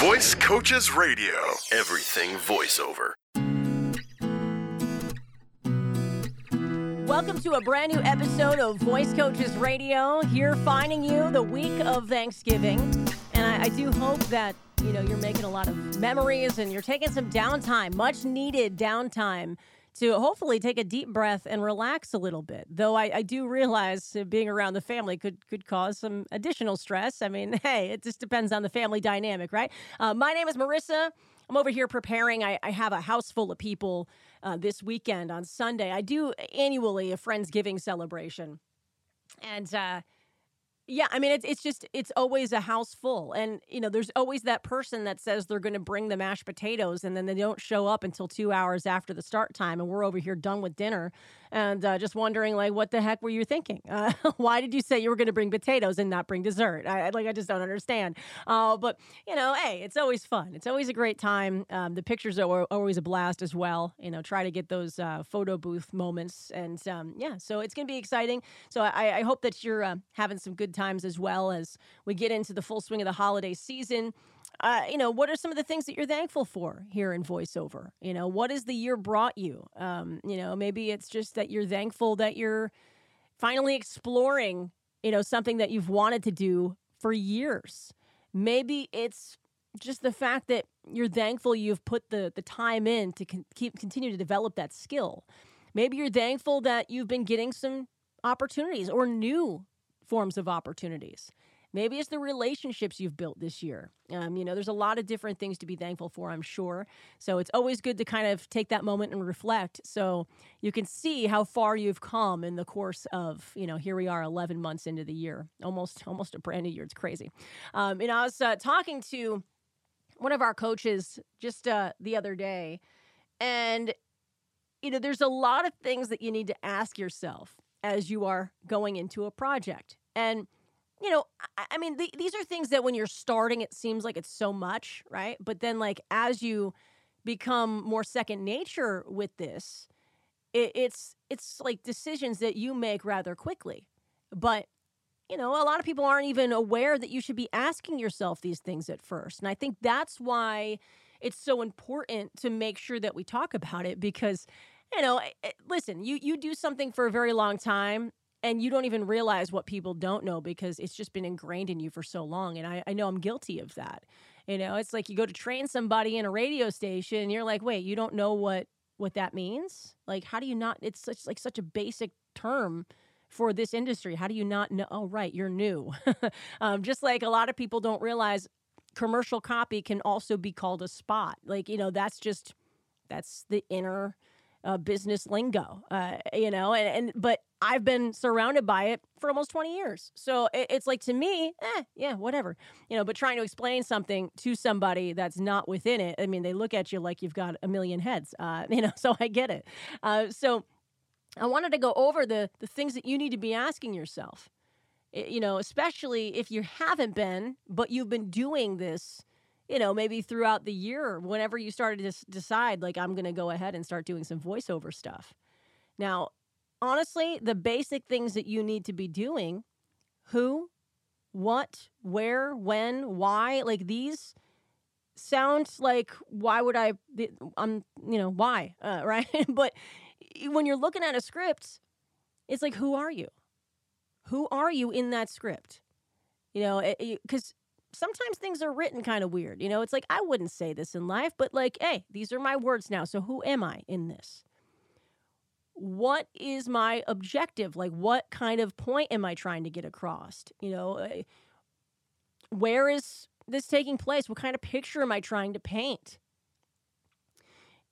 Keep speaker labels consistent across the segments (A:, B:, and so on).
A: Voice Coaches Radio. Everything voiceover.
B: Welcome to a brand new episode of Voice Coaches Radio. Here, finding you the week of Thanksgiving, and I, I do hope that you know you're making a lot of memories and you're taking some downtime, much needed downtime to hopefully take a deep breath and relax a little bit. Though I, I do realize being around the family could could cause some additional stress. I mean, hey, it just depends on the family dynamic, right? Uh, my name is Marissa. I'm over here preparing. I, I have a house full of people uh, this weekend on Sunday. I do annually a Friendsgiving celebration. And uh, yeah, I mean, it's it's just it's always a house full, and you know, there's always that person that says they're going to bring the mashed potatoes, and then they don't show up until two hours after the start time, and we're over here done with dinner, and uh, just wondering like, what the heck were you thinking? Uh, why did you say you were going to bring potatoes and not bring dessert? I like, I just don't understand. Uh, but you know, hey, it's always fun. It's always a great time. Um, the pictures are always a blast as well. You know, try to get those uh, photo booth moments, and um, yeah, so it's going to be exciting. So I, I hope that you're uh, having some good times as well as we get into the full swing of the holiday season. Uh, you know, what are some of the things that you're thankful for here in voiceover? You know, what has the year brought you? Um, you know, maybe it's just that you're thankful that you're finally exploring, you know, something that you've wanted to do for years. Maybe it's just the fact that you're thankful you've put the the time in to con- keep continue to develop that skill. Maybe you're thankful that you've been getting some opportunities or new forms of opportunities. Maybe it's the relationships you've built this year. Um, you know, there's a lot of different things to be thankful for, I'm sure. So it's always good to kind of take that moment and reflect so you can see how far you've come in the course of, you know, here we are 11 months into the year, almost, almost a brand new year. It's crazy. Um, and I was uh, talking to one of our coaches just uh, the other day, and, you know, there's a lot of things that you need to ask yourself as you are going into a project. And, you know, I, I mean, th- these are things that when you're starting, it seems like it's so much, right? But then, like, as you become more second nature with this, it, it's it's like decisions that you make rather quickly. But you know, a lot of people aren't even aware that you should be asking yourself these things at first. And I think that's why it's so important to make sure that we talk about it because you know, eh, eh, listen, you you do something for a very long time and you don't even realize what people don't know because it's just been ingrained in you for so long. And I, I know I'm guilty of that. You know, it's like you go to train somebody in a radio station and you're like, wait, you don't know what what that means? Like, how do you not? It's such like such a basic term for this industry. How do you not know? Oh, right, you're new. um, just like a lot of people don't realize commercial copy can also be called a spot. Like, you know, that's just that's the inner uh, business lingo, uh, you know, and, and but I've been surrounded by it for almost 20 years. So it, it's like to me, eh, yeah, whatever, you know, but trying to explain something to somebody that's not within it, I mean, they look at you like you've got a million heads, uh, you know, so I get it. Uh, so I wanted to go over the, the things that you need to be asking yourself, you know, especially if you haven't been, but you've been doing this you know, maybe throughout the year, whenever you started to decide, like, I'm going to go ahead and start doing some voiceover stuff. Now, honestly, the basic things that you need to be doing who, what, where, when, why like these sounds like, why would I, I'm, you know, why, uh, right? but when you're looking at a script, it's like, who are you? Who are you in that script? You know, because sometimes things are written kind of weird. You know, it's like, I wouldn't say this in life, but like, hey, these are my words now. So who am I in this? What is my objective? Like, what kind of point am I trying to get across? You know, uh, where is this taking place? What kind of picture am I trying to paint?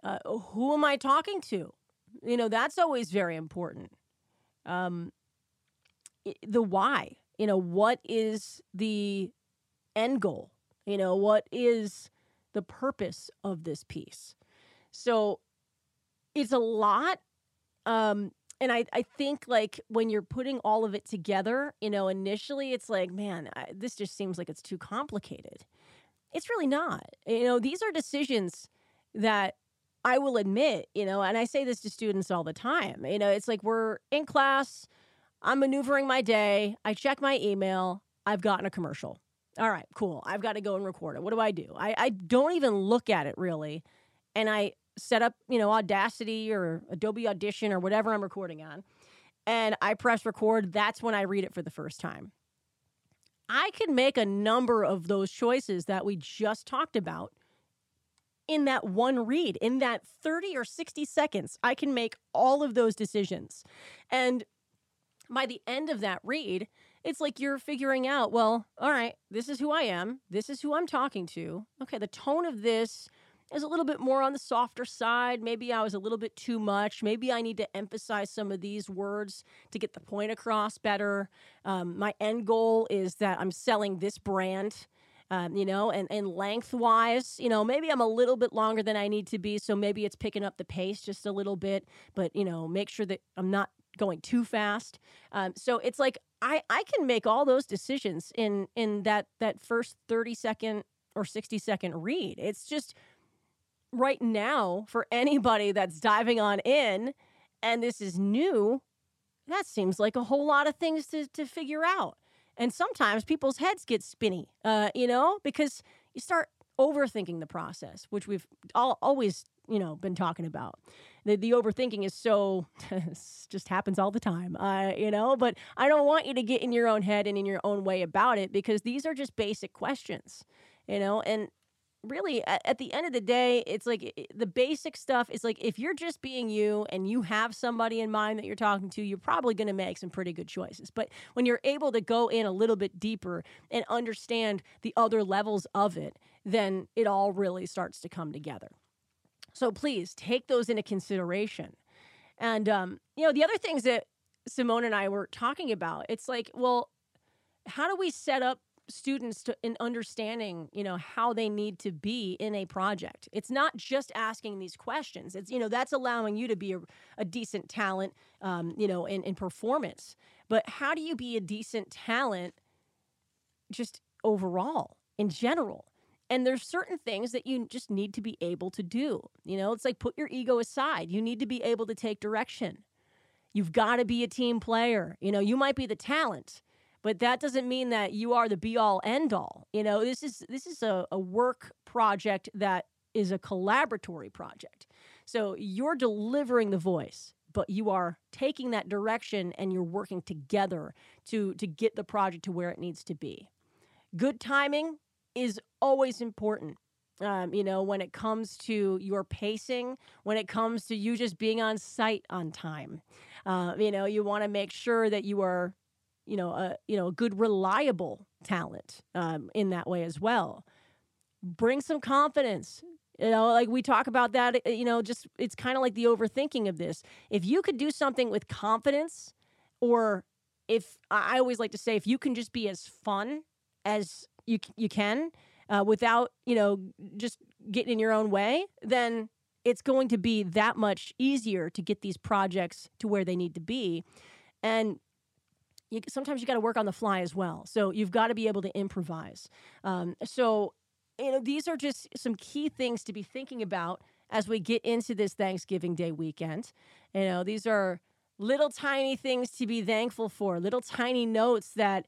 B: Uh, who am I talking to? You know, that's always very important. Um, the why. You know, what is the end goal? You know, what is the purpose of this piece? So it's a lot. Um, and I, I think like when you're putting all of it together, you know, initially it's like, man, I, this just seems like it's too complicated. It's really not. You know, these are decisions that I will admit, you know, and I say this to students all the time. You know, it's like we're in class, I'm maneuvering my day, I check my email, I've gotten a commercial all right, cool. I've got to go and record it. What do I do? I, I don't even look at it really. And I set up, you know, Audacity or Adobe Audition or whatever I'm recording on. And I press record. That's when I read it for the first time. I can make a number of those choices that we just talked about in that one read, in that 30 or 60 seconds. I can make all of those decisions. And by the end of that read, it's like you're figuring out, well, all right, this is who I am. This is who I'm talking to. Okay, the tone of this is a little bit more on the softer side. Maybe I was a little bit too much. Maybe I need to emphasize some of these words to get the point across better. Um, my end goal is that I'm selling this brand. Um, you know, and, and lengthwise, you know, maybe I'm a little bit longer than I need to be. So maybe it's picking up the pace just a little bit, but, you know, make sure that I'm not going too fast. Um, so it's like I, I can make all those decisions in in that that first 30 second or 60 second read. It's just right now for anybody that's diving on in and this is new, that seems like a whole lot of things to, to figure out. And sometimes people's heads get spinny, uh, you know, because you start overthinking the process, which we've all, always, you know, been talking about. The, the overthinking is so, just happens all the time, uh, you know, but I don't want you to get in your own head and in your own way about it because these are just basic questions, you know, and really at, at, the end of the day it's like the basic stuff is like if you're just being you and you have somebody in mind that you're talking to you're probably going to make some pretty good choices. But when you're able to go in a little bit deeper and understand the other levels of it then it all really starts to come together so please take those into consideration. And um, you know the other things that simone and i were talking about it's like well how do we set up students to in understanding you know how they need to be in a project? It's not just asking these questions. It's you know that's allowing you to be a, a decent talent um, you know in, in performance. But how do you be a decent talent just overall in general and there's certain things that you just need to be able to do you know it's like put your ego aside you need to be able to take direction you've got to be a team player you know you might be the talent but that doesn't mean that you are the be all end all. You know, this is this is a, a work project that is a collaboratory project. So you're delivering the voice, but you are taking that direction and you're working together to to get the project to where it needs to be. Good timing is always important. Um, you know, when it comes to your pacing, when it comes to you just being on site on time, uh, you know, you want to make sure that you are you know, a you know, a good reliable talent um, in that way as well. Bring some confidence. You know, like we talk about that, you know, just it's kind of like the overthinking of this. If you could do something with confidence, or if I always like to say, if you can just be as fun as you you can uh, without, you know, just getting in your own way, then it's going to be that much easier to get these projects to where they need to be. And you, sometimes you got to work on the fly as well. So you've got to be able to improvise. Um, so, you know, these are just some key things to be thinking about as we get into this Thanksgiving Day weekend. You know, these are little tiny things to be thankful for, little tiny notes that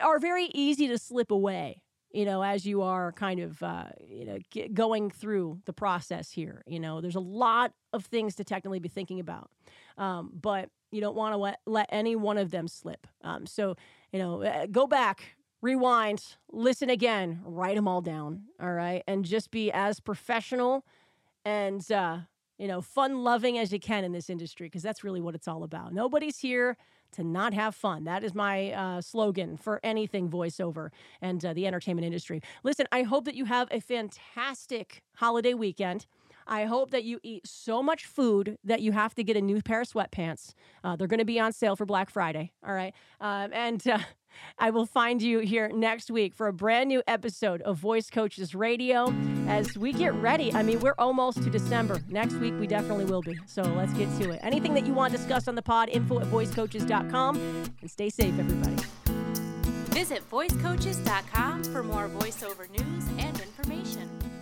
B: are very easy to slip away. You know, as you are kind of, uh, you know, going through the process here, you know, there's a lot of things to technically be thinking about. Um, but you don't want to let, let any one of them slip. Um, so, you know, uh, go back, rewind, listen again, write them all down. All right. And just be as professional and, uh, you know, fun loving as you can in this industry because that's really what it's all about. Nobody's here to not have fun. That is my uh, slogan for anything voiceover and uh, the entertainment industry. Listen, I hope that you have a fantastic holiday weekend. I hope that you eat so much food that you have to get a new pair of sweatpants. Uh, they're going to be on sale for Black Friday. All right. Um, and uh, I will find you here next week for a brand new episode of Voice Coaches Radio as we get ready. I mean, we're almost to December. Next week, we definitely will be. So let's get to it. Anything that you want discussed on the pod, info at voicecoaches.com. And stay safe, everybody.
C: Visit voicecoaches.com for more voiceover news and information.